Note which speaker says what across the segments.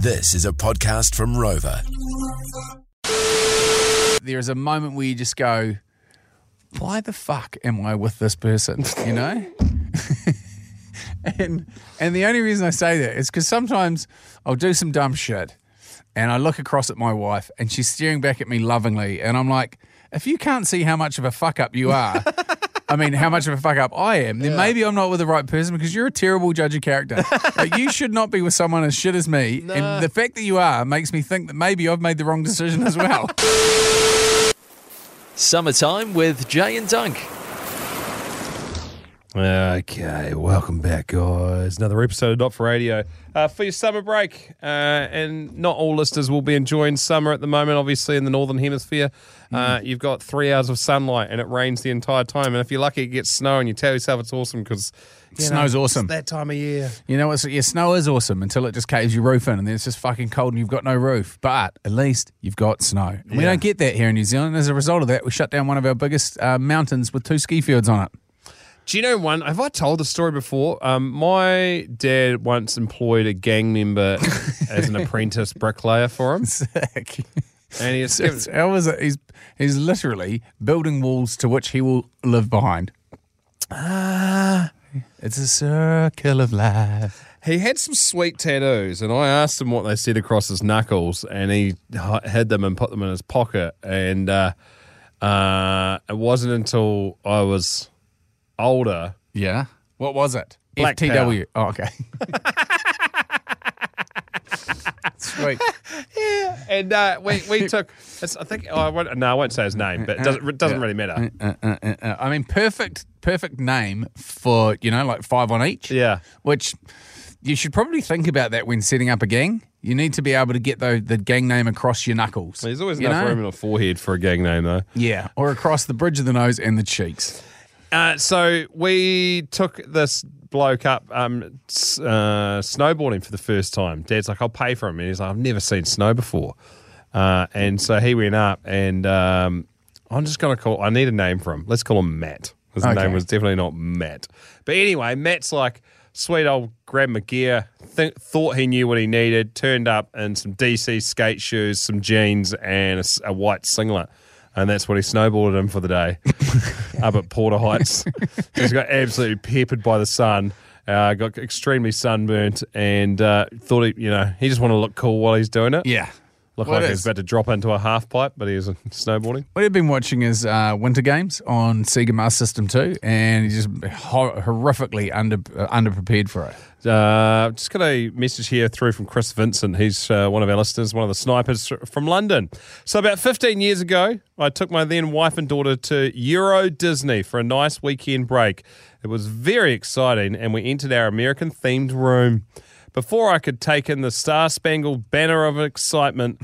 Speaker 1: This is a podcast from Rover.
Speaker 2: there is a moment where you just go, why the fuck am I with this person? You know? and and the only reason I say that is because sometimes I'll do some dumb shit and I look across at my wife and she's staring back at me lovingly and I'm like, if you can't see how much of a fuck up you are, I mean, how much of a fuck up I am, then maybe I'm not with the right person because you're a terrible judge of character. like, you should not be with someone as shit as me. And the fact that you are makes me think that maybe I've made the wrong decision as well.
Speaker 3: Summertime with Jay and Dunk.
Speaker 4: Okay, welcome back, guys. Another episode of Not for Radio uh, for your summer break. Uh, and not all listeners will be enjoying summer at the moment, obviously, in the Northern Hemisphere. Uh, you've got three hours of sunlight and it rains the entire time. And if you're lucky, it gets snow and you tell yourself it's awesome because
Speaker 2: Snow's awesome.
Speaker 4: that time of year.
Speaker 2: You know what's yeah, snow is awesome until it just caves your roof in and then it's just fucking cold and you've got no roof. But at least you've got snow. And We don't get that here in New Zealand. As a result of that, we shut down one of our biggest uh, mountains with two ski fields on it.
Speaker 4: Do you know one? Have I told the story before? Um, my dad once employed a gang member as an apprentice bricklayer for him.
Speaker 2: Sick.
Speaker 4: And he was
Speaker 2: It's- How is it? He's he's literally building walls to which he will live behind. Ah, it's a circle of life.
Speaker 4: He had some sweet tattoos, and I asked him what they said across his knuckles, and he h- hid them and put them in his pocket. And uh, uh, it wasn't until I was older.
Speaker 2: Yeah. What was it?
Speaker 4: Black
Speaker 2: FTW. Oh, okay. Sweet.
Speaker 4: And uh, we, we took, I think, oh, I won't, no, I won't say his name, but it doesn't, it doesn't really matter.
Speaker 2: Uh, uh, uh, uh, I mean, perfect, perfect name for you know, like five on each.
Speaker 4: Yeah.
Speaker 2: Which you should probably think about that when setting up a gang. You need to be able to get the, the gang name across your knuckles.
Speaker 4: There's always
Speaker 2: you
Speaker 4: enough
Speaker 2: know?
Speaker 4: room in a forehead for a gang name, though.
Speaker 2: Yeah, or across the bridge of the nose and the cheeks.
Speaker 4: Uh, so we took this bloke up um, s- uh, snowboarding for the first time. Dad's like, I'll pay for him. And he's like, I've never seen snow before. Uh, and so he went up, and um, I'm just going to call, I need a name for him. Let's call him Matt. His
Speaker 2: Okay.
Speaker 4: name was definitely not Matt. But anyway, Matt's like, sweet old grab my gear, th- thought he knew what he needed, turned up in some DC skate shoes, some jeans, and a, s- a white singlet. And that's what he snowboarded him for the day up at Porter Heights. Just got absolutely peppered by the sun. Uh, got extremely sunburnt and uh, thought he, you know, he just wanted to look cool while he's doing it.
Speaker 2: Yeah.
Speaker 4: Looked
Speaker 2: Well,
Speaker 4: like
Speaker 2: it
Speaker 4: he was about to drop into a half pipe, but he was snowboarding.
Speaker 2: What I've been watching is uh, Winter Games on Sega Master System 2, and he's just hor- horrifically under uh, underprepared for it.
Speaker 4: Uh, just got a message here through from Chris Vincent. He's uh, one of our listeners, one of the snipers from London. So, about 15 years ago, I took my then wife and daughter to Euro Disney for a nice weekend break. It was very exciting, and we entered our American themed room. Before I could take in the star spangled banner of excitement,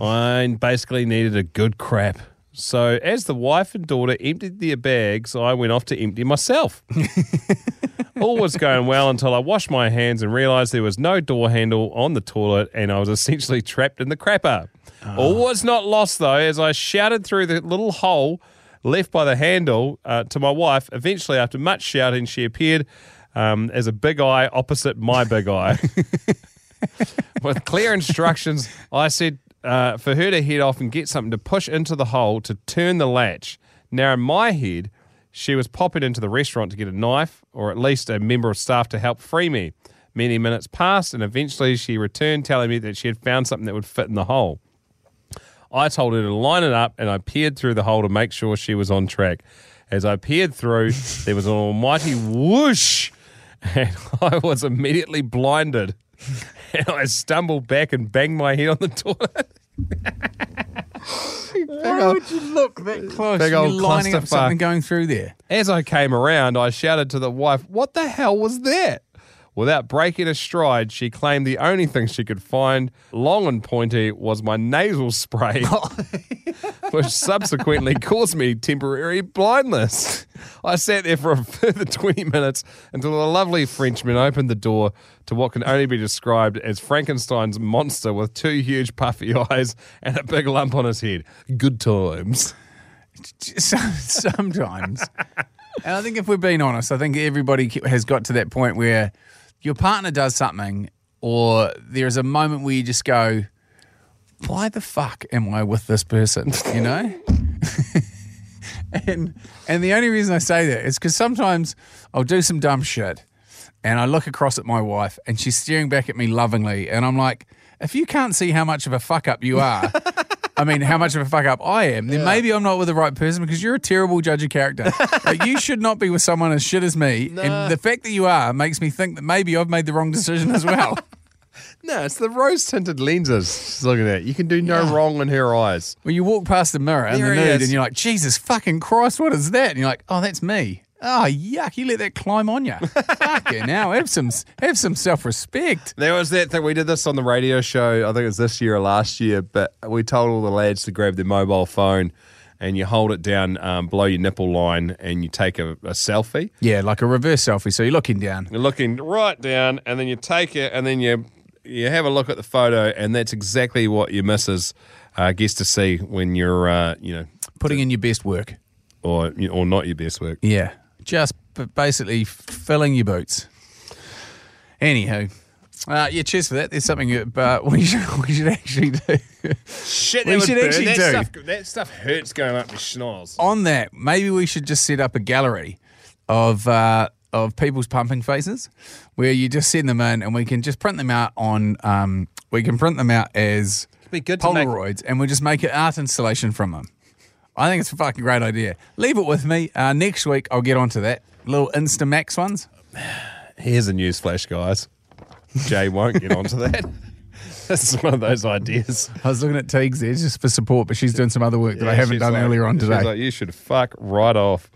Speaker 4: I basically needed a good crap. So, as the wife and daughter emptied their bags, I went off to empty myself. All was going well until I washed my hands and realized there was no door handle on the toilet and I was essentially trapped in the crapper. All was not lost though, as I shouted through the little hole left by the handle uh, to my wife. Eventually, after much shouting, she appeared um, as a big eye opposite my big eye. With clear instructions, I said uh, for her to head off and get something to push into the hole to turn the latch. Now, in my head, she was popping into the restaurant to get a knife or at least a member of staff to help free me. Many minutes passed, and eventually she returned telling me that she had found something that would fit in the hole. I told her to line it up, and I peered through the hole to make sure she was on track. As I peered through, there was an almighty whoosh, and I was immediately blinded. And I stumbled back and banged my head on the toilet.
Speaker 2: Why would you look that close?
Speaker 4: big
Speaker 2: You're
Speaker 4: old
Speaker 2: lining up
Speaker 4: clusterfuck.
Speaker 2: something going through there.
Speaker 4: As I came around, I shouted to the wife, What the hell was that? Without breaking a stride, she claimed the only thing she could find, long and pointy, was my nasal spray, which subsequently caused me temporary blindness. I sat there for a further 20 minutes until a lovely Frenchman opened the door to what can only be described as Frankenstein's monster with two huge puffy eyes and a big lump on his head. Good times.
Speaker 2: Sometimes. and I think if we're being honest, I think everybody has got to that point where your partner does something or there's a moment where you just go, why the fuck am I with this person? You know? and and the only reason I say that is because sometimes I'll do some dumb shit and I look across at my wife and she's staring back at me lovingly and I'm like, if you can't see how much of a fuck up you are, I mean, how much of a fuck up I am, then maybe I'm not with the right person because you're a terrible judge of character. like, you should not be with someone as shit as me. And the fact that you are makes me think that maybe I've made the wrong decision as well.
Speaker 4: No, it's the rose tinted lenses she's looking at. That. You can do no wrong in her eyes.
Speaker 2: When you walk past the mirror in
Speaker 4: There
Speaker 2: the
Speaker 4: he
Speaker 2: nude
Speaker 4: is.
Speaker 2: and you're like, Jesus fucking Christ, what is that? And you're like, oh, that's me. Oh, yuck, you let that climb on you. Fucking now, have some, have some self respect.
Speaker 4: There was that thing. We did this on the radio show. I think it was this year or last year. But we told all the lads to grab their mobile phone and you hold it down um, below your nipple line and you take a, a selfie.
Speaker 2: Yeah, like a reverse selfie. So you're looking down.
Speaker 4: You're looking right down, and then you take it, and then you you have a look at the photo, and that's exactly what your missus uh, gets to see when you're uh, you know
Speaker 2: Putting in your best work.
Speaker 4: or or not your best work.
Speaker 2: Yeah, just basically filling your boots. Anywho, uh, yeah, cheers for that. There's something that uh, we should we should actually do.
Speaker 4: Shit,
Speaker 2: We should actually
Speaker 4: that
Speaker 2: do.
Speaker 4: Stuff, that stuff hurts going up your schnoz.
Speaker 2: On that, maybe we should just set up a gallery of uh, of people's pumping faces, where you just send them in, and we can just print them out on. Um, we can print them out as
Speaker 4: be good to make-
Speaker 2: Polaroids, and we'll just make an art installation from them. I think it's a fucking great idea. Leave it with me. Uh, next week, I'll get onto that. Little Instamax ones.
Speaker 4: Here's a news flash, guys. Jay won't get onto that. this is one of those ideas.
Speaker 2: I was looking at Teagues there just for support, but she's doing some other work that I haven't done
Speaker 4: like-
Speaker 2: earlier on
Speaker 4: she's
Speaker 2: today.
Speaker 4: like, you should fuck right off.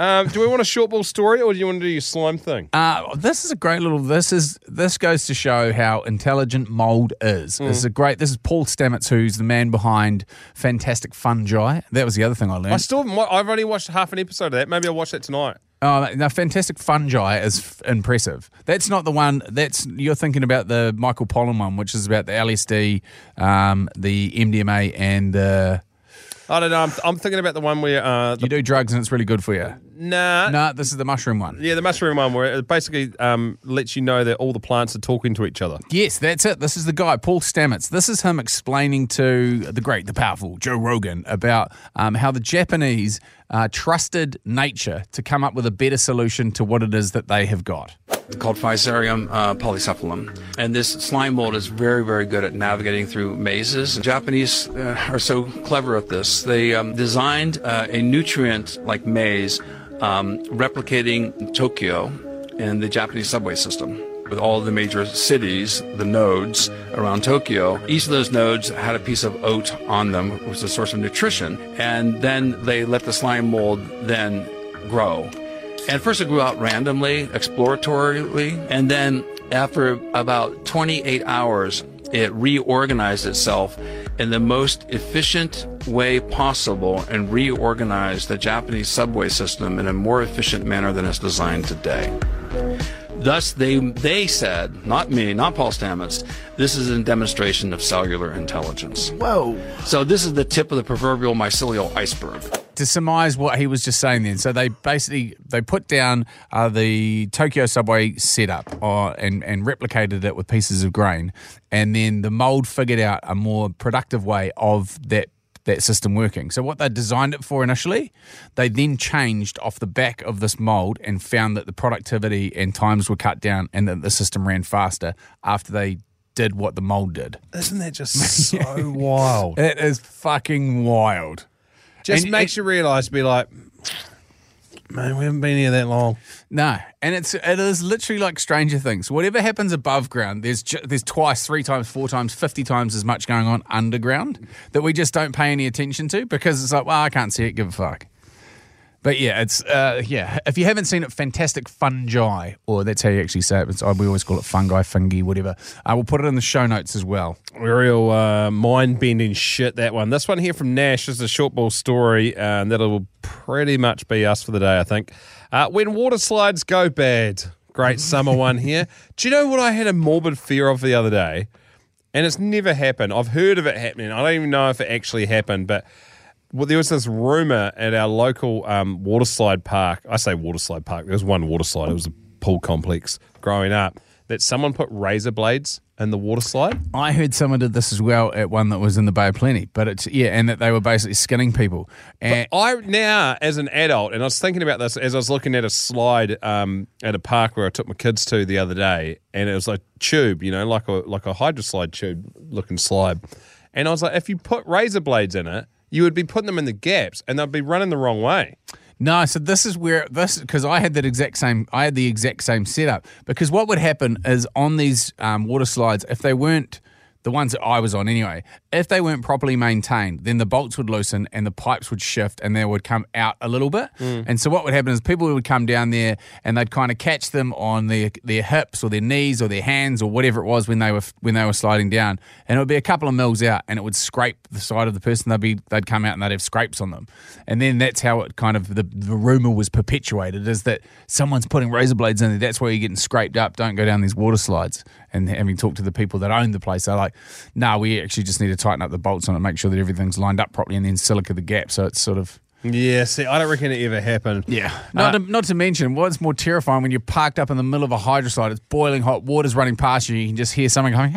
Speaker 4: Um, do we want a short ball story, or do you want to do your slime thing?
Speaker 2: Uh, this is a great little. This is this goes to show how intelligent mold is. This is a great. This is Paul Stamets, who's the man behind Fantastic Fungi. That was the other thing I learned.
Speaker 4: I still haven't I've only watched half an episode of that. Maybe I'll watch that tonight.
Speaker 2: Oh, now Fantastic Fungi is f- impressive. That's not the one. That's you're thinking about the Michael Pollan one, which is about the LSD, um, the MDMA, and the
Speaker 4: I don't know. I'm, I'm thinking about the one where uh, the,
Speaker 2: you do drugs and it's really good for you.
Speaker 4: Nah,
Speaker 2: No, this is the mushroom one.
Speaker 4: yeah, the mushroom one where it basically um, lets you know that all the plants are talking to each other.
Speaker 2: Yes, that's it. This is the guy, Paul Stamets. This is him explaining to the great, the powerful Joe Rogan about um, how the Japanese uh, trusted nature to come up with a better solution to what it is that they have got.
Speaker 5: called Physarum uh, polycephalum. And this slime mold is very, very good at navigating through mazes. The Japanese uh, are so clever at this. They um, designed uh, a nutrient like maze um, replicating Tokyo and the Japanese subway system. With all the major cities, the nodes around Tokyo, each of those nodes had a piece of oat on them, which was a source of nutrition. And then they let the slime mold then grow. And first it grew out randomly, exploratorily, and then after about 28 hours, it reorganized itself in the most efficient way possible and reorganize the Japanese subway system in a more efficient manner than it's designed today. Thus, they they said, not me, not Paul Stamets, this is a demonstration of cellular intelligence. Whoa! So this is the tip of the proverbial mycelial iceberg.
Speaker 2: To surmise what he was just saying then. So they basically they put down uh, the tokyo subway setup uh, and, and replicated it with pieces of grain. And then the mold figured out a more productive way of that that system working. So what they designed it for initially they then changed off the back of this mold and found that the productivity and times were cut down and that the system ran faster after they did what the mold did.
Speaker 4: Isn't that just so wild?
Speaker 2: it is fucking wild
Speaker 4: Just
Speaker 2: And-
Speaker 4: makes you realise, be like, man, we haven't been here that long.
Speaker 2: No, and it's it is literally like Stranger Things. Whatever happens above ground, there's ju- there's twice, three times, four times, fifty times as much going on underground that we just don't pay any attention to because it's like, well, I can't see it. Give a fuck. But yeah, it's uh, yeah. If you haven't seen it, fantastic fungi, or that's how you actually say it. It's, we always call it fungi, fungi, whatever. Uh, we'll put it in the show notes as well.
Speaker 4: Real uh, mind bending shit, that one. This one here from Nash is a short ball story, uh, and that'll pretty much be us for the day, I think. Uh, when water slides go bad. Great summer one here. Do you know what I had a morbid fear of the other day? And it's never happened. I've heard of it happening. I don't even know if it actually happened, but well, there was this rumor at our local um, water slide park. I say water slide park. There was one water slide. It was a pool complex growing up that someone put razor blades in the waterslide.
Speaker 2: I heard someone did this as well at one that was in the Bay of Plenty, but it's yeah, and that they were basically skinning people. And
Speaker 4: I now, as an adult, and I was thinking about this as I was looking at a slide um, at a park where I took my kids to the other day, and it was like tube, you know, like a like a hydroslide tube looking slide, and I was like, if you put razor blades in it, you would be putting them in the gaps, and they'd be running the wrong way.
Speaker 2: No, so this is where this because I had that exact same I had the exact same setup because what would happen is on these um, water slides if they weren't the ones that I was on anyway if they weren't properly maintained then the bolts would loosen and the pipes would shift and they would come out a little bit. Mm. And so what would happen is people would come down there and they'd kind of catch them on their their hips or their knees or their hands or whatever it was when they were when they were sliding down. And it would be a couple of mils out and it would scrape the side of the person. They'd be they'd come out and they'd have scrapes on them. And then that's how it kind of the, the rumor was perpetuated is that someone's putting razor blades in there. That's why you're getting scraped up. Don't go down these water slides. And having talked to the people that own the place they're like no we actually just need to tighten up the bolts on it make sure that everything's lined up properly and then silica the gap so it's sort of
Speaker 4: Yeah, see, I don't reckon it ever happened.
Speaker 2: yeah. Not,
Speaker 4: Uh,
Speaker 2: to, not to mention, what's more terrifying when you're parked up in the middle of a hydroslide, it's boiling hot, water's running past you, you can just hear someone going,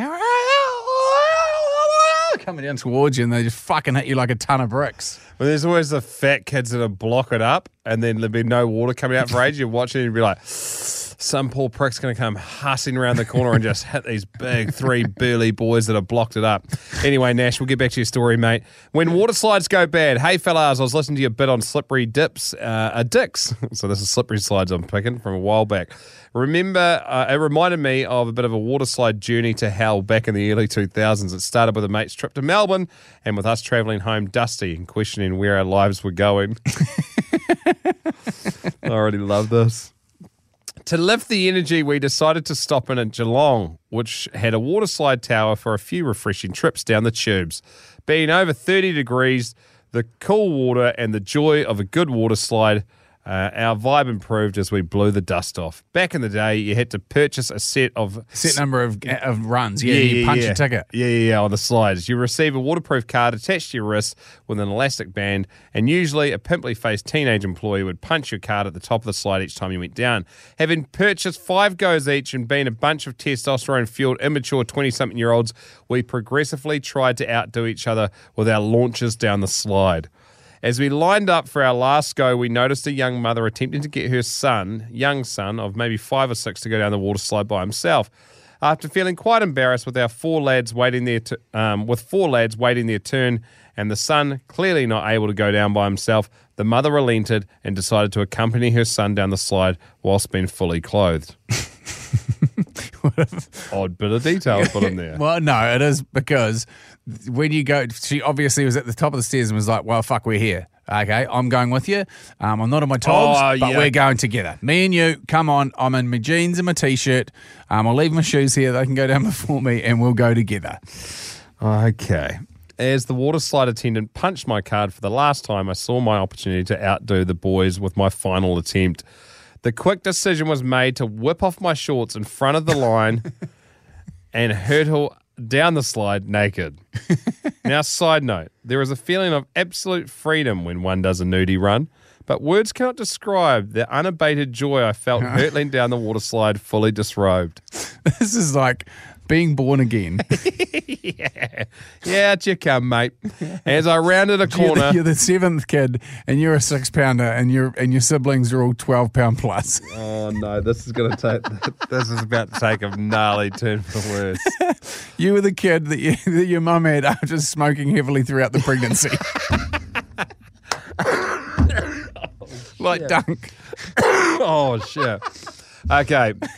Speaker 2: coming down towards you, and they just fucking hit you like a ton of bricks.
Speaker 4: Well, there's always the fat kids that block it up, and then there'll be no water coming out for ages. You're watching, and you'll be like, some poor prick's going to come hussing around the corner and just hit these big three burly boys that have blocked it up. Anyway, Nash, we'll get back to your story, mate. When water slides go bad, hey fellas, I was listening to your bit on slippery dips, uh, dicks. So this is slippery slides I'm picking from a while back. Remember, uh, it reminded me of a bit of a water slide journey to hell back in the early 2000s. It started with a mate's trip to Melbourne and with us travelling home dusty and questioning where our lives were going. I already love this. To lift the energy, we decided to stop in at Geelong, which had a waterslide tower for a few refreshing trips down the tubes. Being over 30 degrees, the cool water, and the joy of a good water slide, uh, our vibe improved as we blew the dust off. Back in the day, you had to purchase a set of
Speaker 2: Set number of, of runs. Yeah, you punch
Speaker 4: yeah.
Speaker 2: your ticket.
Speaker 4: Yeah, yeah, yeah, on the slides. You receive a waterproof card attached to your wrist with an elastic band, and usually a pimply faced teenage employee would punch your card at the top of the slide each time you went down. Having purchased five goes each and being a bunch of testosterone fueled, immature 20 something year olds, we progressively tried to outdo each other with our launches down the slide. As we lined up for our last go, we noticed a young mother attempting to get her son, young son of maybe five or six, to go down the water slide by himself. After feeling quite embarrassed with our four lads waiting their t- um, with four lads waiting their turn, and the son clearly not able to go down by himself, the mother relented and decided to accompany her son down the slide whilst being fully clothed. Odd bit of detail put in there.
Speaker 2: Well, no, it is because when you go, she obviously was at the top of the stairs and was like, "Well, fuck, we're here. Okay, I'm going with you. Um, I'm not on my togs,
Speaker 4: Oh,
Speaker 2: but
Speaker 4: yeah.
Speaker 2: we're going together. Me and you. Come on. I'm in my jeans and my t-shirt. Um, I'll leave my shoes here. They can go down before me, and we'll go together.
Speaker 4: Okay. As the water slide attendant punched my card for the last time, I saw my opportunity to outdo the boys with my final attempt. The quick decision was made to whip off my shorts in front of the line and hurtle down the slide naked. now, side note, there is a feeling of absolute freedom when one does a nudie run, but words cannot describe the unabated joy I felt hurtling down the water slide fully disrobed.
Speaker 2: this is like being born again.
Speaker 4: Yeah, out you come, mate. As I rounded a
Speaker 2: You're
Speaker 4: corner.
Speaker 2: the, you're the seventh kid, and you're a six pounder, and your and your siblings are all twelve pound plus.
Speaker 4: Oh no, this is gonna take. This is about to take a gnarly turn for the worse.
Speaker 2: You were the kid that, you, that your mum had after smoking heavily throughout the pregnancy. like Dunk.
Speaker 4: oh shit. Okay,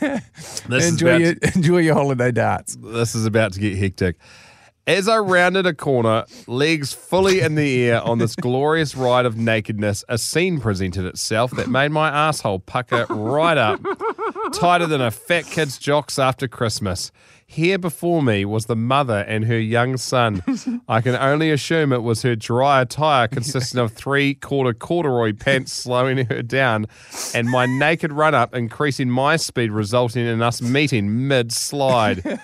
Speaker 4: this
Speaker 2: Enjoy your
Speaker 4: to,
Speaker 2: enjoy your holiday darts.
Speaker 4: this is about to get hectic. As I rounded a corner, legs fully in the air on this glorious ride of nakedness, a scene presented itself that made my asshole pucker right up, tighter than a fat kid's jocks after Christmas. Here before me was the mother and her young son. I can only assume it was her dry attire consisting of three quarter corduroy pants slowing her down, and my naked run up increasing my speed, resulting in us meeting mid slide.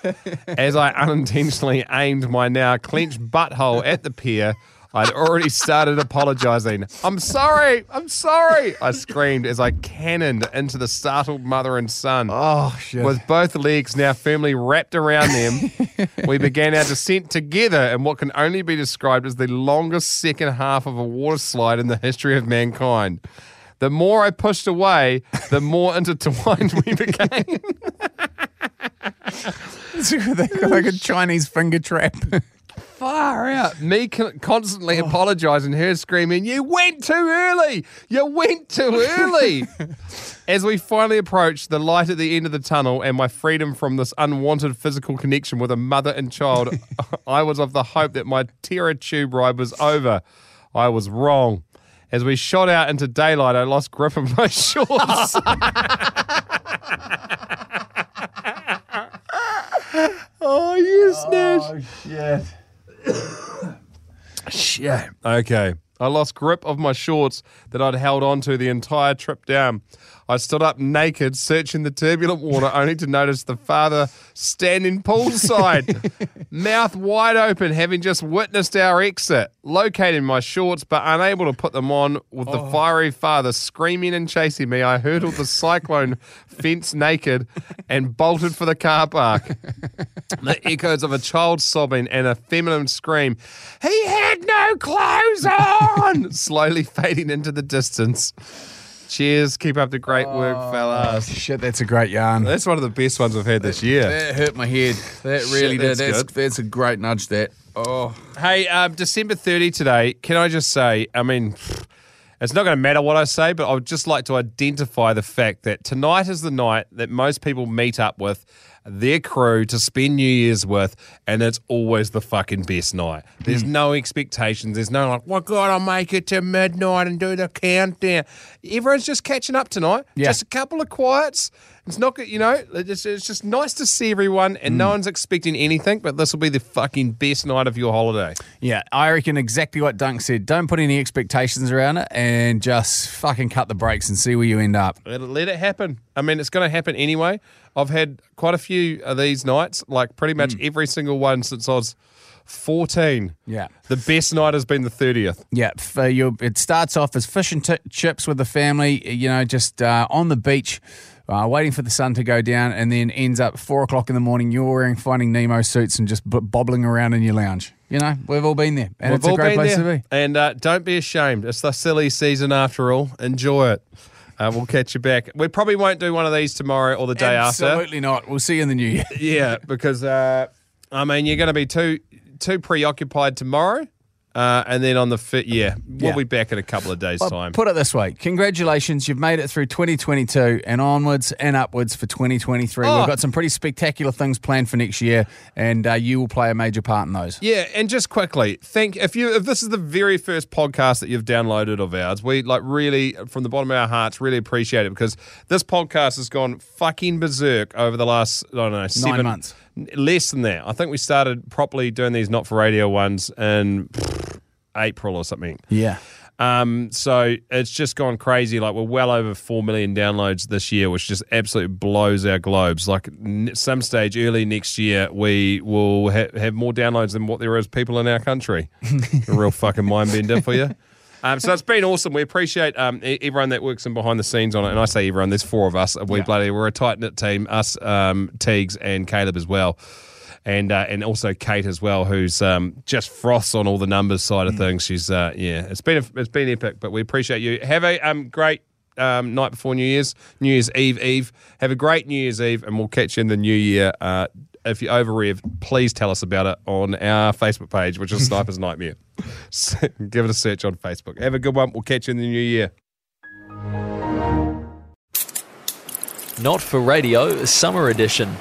Speaker 4: As I unintentionally aimed my now clenched butthole at the pier, I'd already started apologizing. I'm sorry. I'm sorry. I screamed as I cannoned into the startled mother and son.
Speaker 2: Oh, shit.
Speaker 4: With both legs now firmly wrapped around them, we began our descent together in what can only be described as the longest second half of a water slide in the history of mankind. The more I pushed away, the more intertwined we became.
Speaker 2: like a Chinese finger trap.
Speaker 4: Far out. Me con- constantly oh. apologizing, her screaming, You went too early! You went too early! As we finally approached the light at the end of the tunnel and my freedom from this unwanted physical connection with a mother and child, I was of the hope that my terror tube ride was over. I was wrong. As we shot out into daylight, I lost grip of my shorts. oh, you oh, snitch. Oh, Shit. Okay. I lost grip of my shorts that I'd held onto the entire trip down. I stood up naked, searching the turbulent water, only to notice the father standing poolside, mouth wide open, having just witnessed our exit. Locating my shorts, but unable to put them on, with the oh. fiery father screaming and chasing me, I hurdled the cyclone fence naked and bolted for the car park. the echoes of a child sobbing and a feminine scream, He had no clothes on! slowly fading into the distance. Cheers. Keep up the great work, fellas.
Speaker 2: Shit, that's a great yarn.
Speaker 4: That's one of the best ones we've had this year.
Speaker 2: That hurt my head. That really
Speaker 4: Shit,
Speaker 2: did.
Speaker 4: that's
Speaker 2: That's,
Speaker 4: good.
Speaker 2: that's a great nudge, that. Oh.
Speaker 4: Hey, um, December 30 today, can I just say, I mean, it's not going to matter what I say, but I would just like to identify the fact that tonight is the night that most people meet up with their crew to spend New Year's with, and it's always the fucking best night. There's hmm. no expectations. There's no like, well, God, I'll make it to midnight and do the countdown. Everyone's just catching up tonight.
Speaker 2: Yeah.
Speaker 4: Just a couple of quiets. It's not good, you know. It's, it's just nice to see everyone, and no hmm. one's expecting anything. But this will be the fucking best night of your holiday.
Speaker 2: Yeah, I reckon exactly what Dunk said. Don't put any expectations around it and just fucking cut the brakes and see where you end up.
Speaker 4: Let it, let it happen. I mean, it's going to happen anyway. I've had quite a few of these nights, like pretty much every single one since I was 14.
Speaker 2: Yeah.
Speaker 4: The best night has been the 30th.
Speaker 2: Yeah, for it starts off as fish and t- chips with the family, you know, just uh, on the beach, uh, waiting for the sun to go down, and then ends up four o'clock in the morning. You're wearing Finding Nemo suits and just b- bobbling around in your lounge. You know, we've all been there, and
Speaker 4: We've
Speaker 2: it's a great place
Speaker 4: there.
Speaker 2: to be.
Speaker 4: And uh, don't be ashamed. It's the silly season after all. Enjoy it. Uh, we'll catch you back. We probably won't do one of these tomorrow or the day after.
Speaker 2: Absolutely not. We'll see you in the new year.
Speaker 4: Yeah, because uh, I mean you're going to be too too preoccupied tomorrow, uh, and then on the fit, yeah, we'll
Speaker 2: Yeah.
Speaker 4: be back in a couple of days'
Speaker 2: Well,
Speaker 4: time.
Speaker 2: Put it this way: congratulations, you've made it through 2022 and onwards and upwards for 2023.
Speaker 4: Oh.
Speaker 2: We've got some pretty spectacular things planned for next year, and uh, you will play a major part in those.
Speaker 4: Yeah, and just quickly, thank if you if this is the very first podcast that you've downloaded of ours, we like really from the bottom of our hearts really appreciate it because this podcast has gone fucking berserk over the last I don't know seven
Speaker 2: months.
Speaker 4: less than that. I think we started properly doing these not for radio ones pfft, April or something.
Speaker 2: Yeah.
Speaker 4: Um, so it's just gone crazy. Like we're well over four million downloads this year, which just absolutely blows our globes. Like n- some stage early next year, we will ha- have more downloads than what there is people in our country. a real fucking mind bender for you. Um, so it's been awesome. We appreciate um, everyone that works in behind the scenes on it. And I say everyone, there's four of us. We
Speaker 2: Yeah.
Speaker 4: bloody we're a tight knit team. Us, um, Teagues, and Caleb as well and uh, and also Kate as well, who's um, just froths on all the numbers side of things. She's uh, yeah, it's been a, it's been epic, but we appreciate you. Have a um, great um, night before New Year's, New Year's Eve Eve. Have a great New Year's Eve, and we'll catch you in the new year. Uh, if you over rev, please tell us about it on our Facebook page, which is Sniper's Nightmare. Give it a search on Facebook. Have a good one. We'll catch you in the new year.
Speaker 3: Not for Radio Summer Edition.